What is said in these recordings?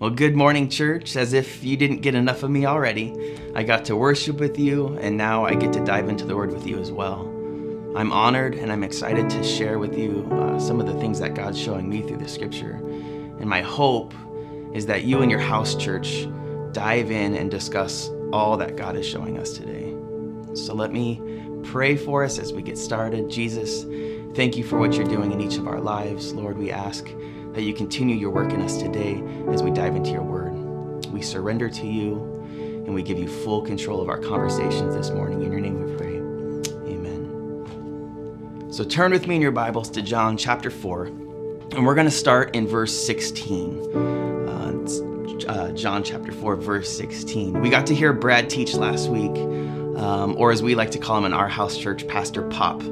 Well, good morning, church. As if you didn't get enough of me already, I got to worship with you, and now I get to dive into the Word with you as well. I'm honored and I'm excited to share with you uh, some of the things that God's showing me through the Scripture. And my hope is that you and your house church dive in and discuss all that God is showing us today. So let me pray for us as we get started. Jesus, thank you for what you're doing in each of our lives. Lord, we ask that you continue your work in us today as we dive into your word. We surrender to you and we give you full control of our conversations this morning. In your name we pray. Amen. So turn with me in your Bibles to John chapter 4, and we're going to start in verse 16. Uh, uh, John chapter 4, verse 16. We got to hear Brad teach last week um, or as we like to call him in our house church, Pastor Pop,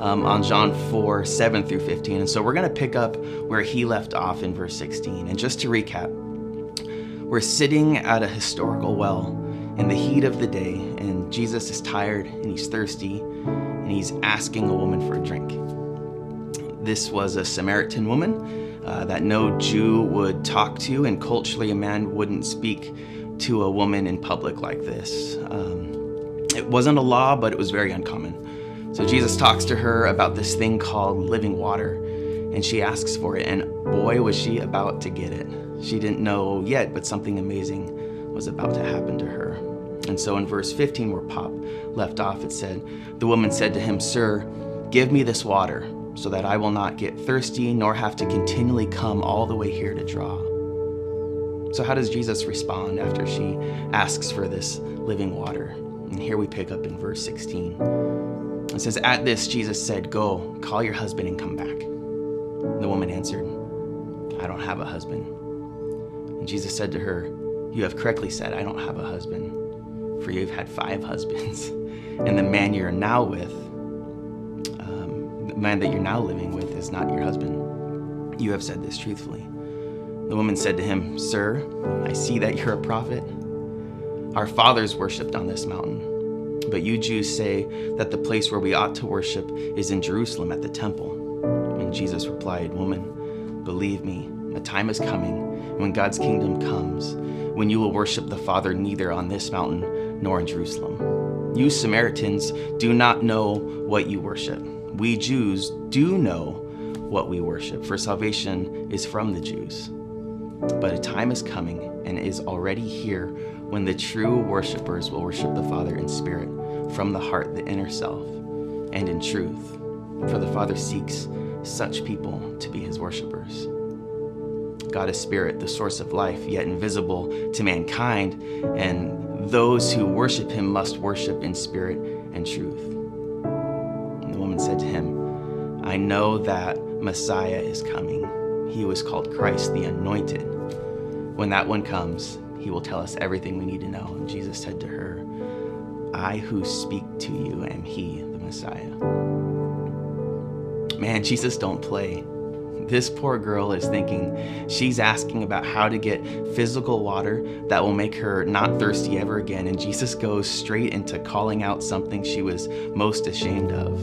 um, on John 4 7 through 15. And so we're going to pick up where he left off in verse 16. And just to recap, we're sitting at a historical well in the heat of the day, and Jesus is tired and he's thirsty, and he's asking a woman for a drink. This was a Samaritan woman uh, that no Jew would talk to, and culturally, a man wouldn't speak to a woman in public like this. Um, it wasn't a law, but it was very uncommon. So Jesus talks to her about this thing called living water, and she asks for it. And boy, was she about to get it. She didn't know yet, but something amazing was about to happen to her. And so in verse 15, where Pop left off, it said, The woman said to him, Sir, give me this water so that I will not get thirsty nor have to continually come all the way here to draw. So, how does Jesus respond after she asks for this living water? And here we pick up in verse 16. It says, At this, Jesus said, Go, call your husband and come back. The woman answered, I don't have a husband. And Jesus said to her, You have correctly said, I don't have a husband, for you've had five husbands. And the man you're now with, um, the man that you're now living with, is not your husband. You have said this truthfully. The woman said to him, Sir, I see that you're a prophet. Our fathers worshipped on this mountain, but you Jews say that the place where we ought to worship is in Jerusalem at the temple. And Jesus replied, Woman, believe me, a time is coming when God's kingdom comes, when you will worship the Father neither on this mountain nor in Jerusalem. You Samaritans do not know what you worship. We Jews do know what we worship, for salvation is from the Jews. But a time is coming and is already here when the true worshipers will worship the Father in spirit, from the heart, the inner self, and in truth. For the Father seeks such people to be his worshipers. God is spirit, the source of life, yet invisible to mankind, and those who worship him must worship in spirit and truth. And the woman said to him, I know that Messiah is coming. He was called Christ, the Anointed. When that one comes, he will tell us everything we need to know. And Jesus said to her, I who speak to you am he, the Messiah. Man, Jesus don't play. This poor girl is thinking she's asking about how to get physical water that will make her not thirsty ever again. And Jesus goes straight into calling out something she was most ashamed of.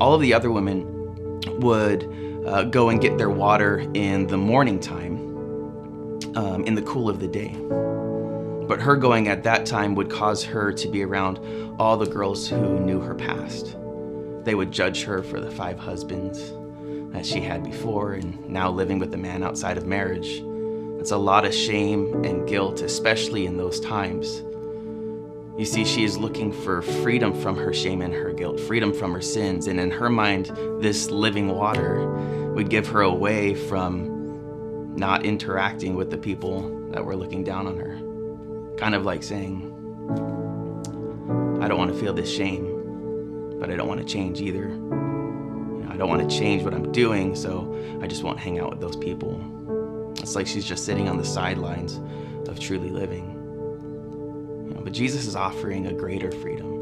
All of the other women would uh, go and get their water in the morning time um, in the cool of the day. But her going at that time would cause her to be around all the girls who knew her past. They would judge her for the five husbands that she had before and now living with a man outside of marriage. It's a lot of shame and guilt, especially in those times. You see, she is looking for freedom from her shame and her guilt, freedom from her sins. And in her mind, this living water would give her away from not interacting with the people that were looking down on her. Kind of like saying, I don't want to feel this shame, but I don't want to change either. You know, I don't want to change what I'm doing, so I just won't hang out with those people. It's like she's just sitting on the sidelines of truly living. You know, but Jesus is offering a greater freedom.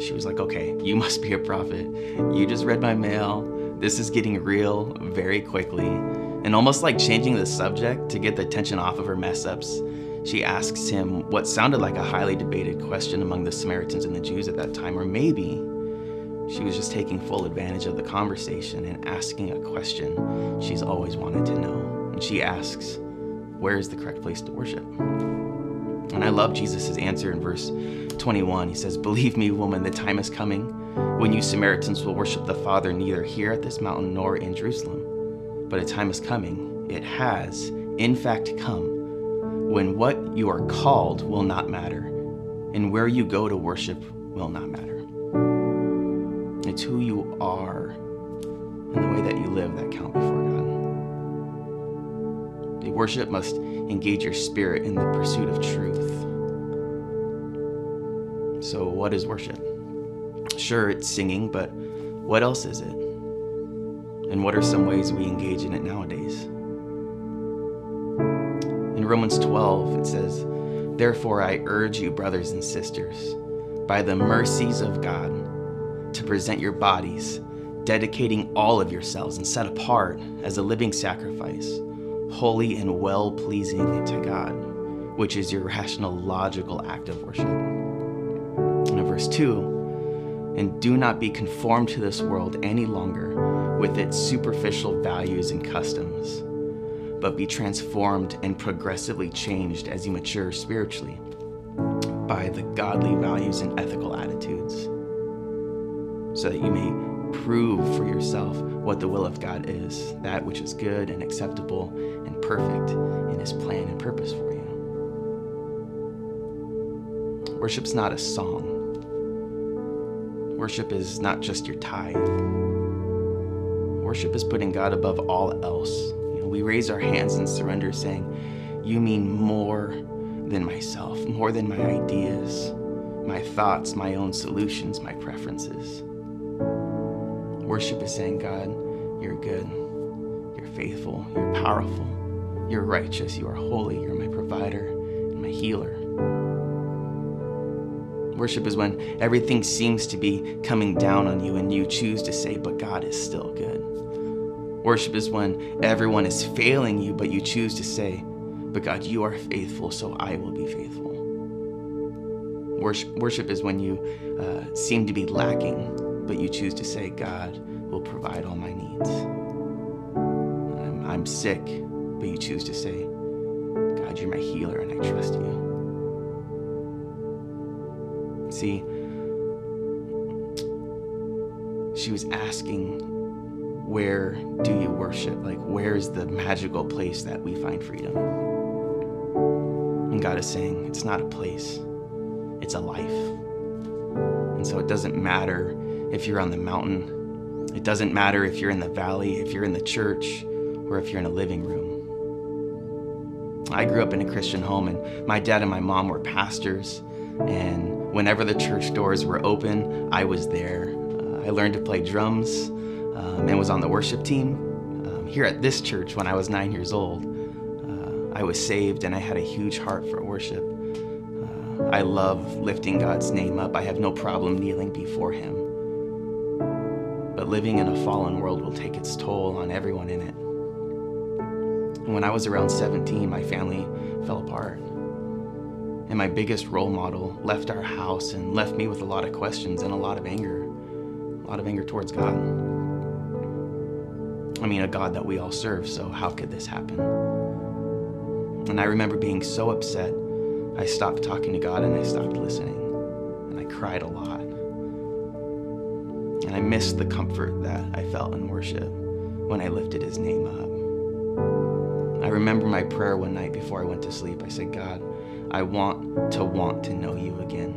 She was like, okay, you must be a prophet. You just read my mail. This is getting real very quickly. And almost like changing the subject to get the attention off of her mess ups, she asks him what sounded like a highly debated question among the Samaritans and the Jews at that time, or maybe she was just taking full advantage of the conversation and asking a question she's always wanted to know. And she asks, Where is the correct place to worship? And I love Jesus' answer in verse 21. He says, Believe me, woman, the time is coming when you Samaritans will worship the Father neither here at this mountain nor in Jerusalem. But a time is coming, it has, in fact, come, when what you are called will not matter, and where you go to worship will not matter. It's who you are and the way that you live that count before God. The worship must engage your spirit in the pursuit of truth. So, what is worship? Sure, it's singing, but what else is it? And what are some ways we engage in it nowadays? In Romans 12, it says, Therefore, I urge you, brothers and sisters, by the mercies of God, to present your bodies, dedicating all of yourselves and set apart as a living sacrifice, holy and well pleasing to God, which is your rational, logical act of worship. And in verse 2, and do not be conformed to this world any longer with its superficial values and customs, but be transformed and progressively changed as you mature spiritually by the godly values and ethical attitudes, so that you may prove for yourself what the will of God is, that which is good and acceptable and perfect in His plan and purpose for you. Worship's not a song. Worship is not just your tithe. Worship is putting God above all else. You know, we raise our hands in surrender, saying, You mean more than myself, more than my ideas, my thoughts, my own solutions, my preferences. Worship is saying, God, you're good, you're faithful, you're powerful, you're righteous, you are holy, you're my provider and my healer. Worship is when everything seems to be coming down on you and you choose to say, but God is still good. Worship is when everyone is failing you, but you choose to say, but God, you are faithful, so I will be faithful. Worship, worship is when you uh, seem to be lacking, but you choose to say, God will provide all my needs. I'm, I'm sick, but you choose to say, God, you're my healer and I trust you. See, she was asking, Where do you worship? Like, where's the magical place that we find freedom? And God is saying, It's not a place, it's a life. And so it doesn't matter if you're on the mountain, it doesn't matter if you're in the valley, if you're in the church, or if you're in a living room. I grew up in a Christian home, and my dad and my mom were pastors. And whenever the church doors were open, I was there. Uh, I learned to play drums um, and was on the worship team. Um, here at this church, when I was nine years old, uh, I was saved and I had a huge heart for worship. Uh, I love lifting God's name up. I have no problem kneeling before Him. But living in a fallen world will take its toll on everyone in it. And when I was around 17, my family fell apart and my biggest role model left our house and left me with a lot of questions and a lot of anger, a lot of anger towards God. I mean, a God that we all serve, so how could this happen? And I remember being so upset, I stopped talking to God and I stopped listening. And I cried a lot. And I missed the comfort that I felt in worship when I lifted his name up. I remember my prayer one night before I went to sleep. I said, God, I want to want to know you again.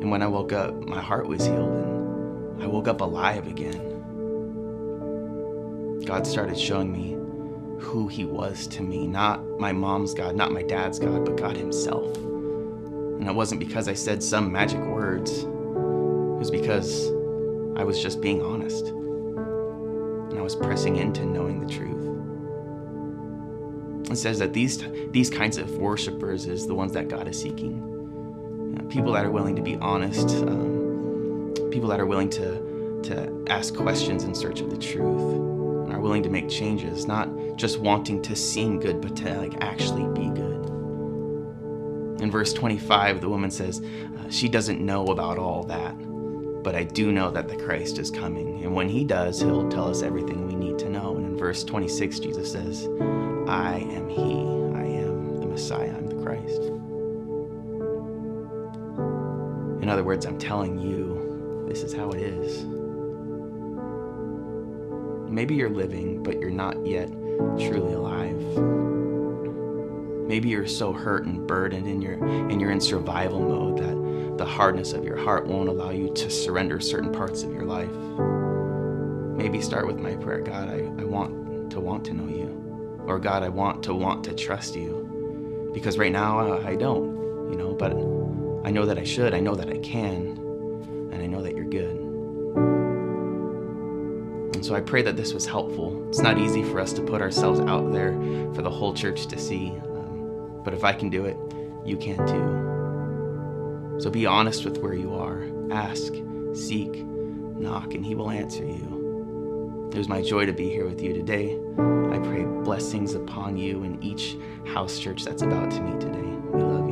And when I woke up, my heart was healed and I woke up alive again. God started showing me who He was to me, not my mom's God, not my dad's God, but God Himself. And it wasn't because I said some magic words, it was because I was just being honest. And I was pressing into knowing the truth. It says that these these kinds of worshipers is the ones that God is seeking. You know, people that are willing to be honest, um, people that are willing to to ask questions in search of the truth, are willing to make changes, not just wanting to seem good, but to like actually be good. In verse 25, the woman says, uh, she doesn't know about all that, but I do know that the Christ is coming, and when he does, he'll tell us everything we need to know. And in in verse 26, Jesus says, I am He. I am the Messiah. I'm the Christ. In other words, I'm telling you, this is how it is. Maybe you're living, but you're not yet truly alive. Maybe you're so hurt and burdened and you're, and you're in survival mode that the hardness of your heart won't allow you to surrender certain parts of your life. Maybe start with my prayer God, I, I want to want to know you. Or God, I want to want to trust you. Because right now uh, I don't, you know, but I know that I should. I know that I can. And I know that you're good. And so I pray that this was helpful. It's not easy for us to put ourselves out there for the whole church to see. Um, but if I can do it, you can too. So be honest with where you are. Ask, seek, knock, and He will answer you. It was my joy to be here with you today. I pray blessings upon you and each house church that's about to meet today. We love you.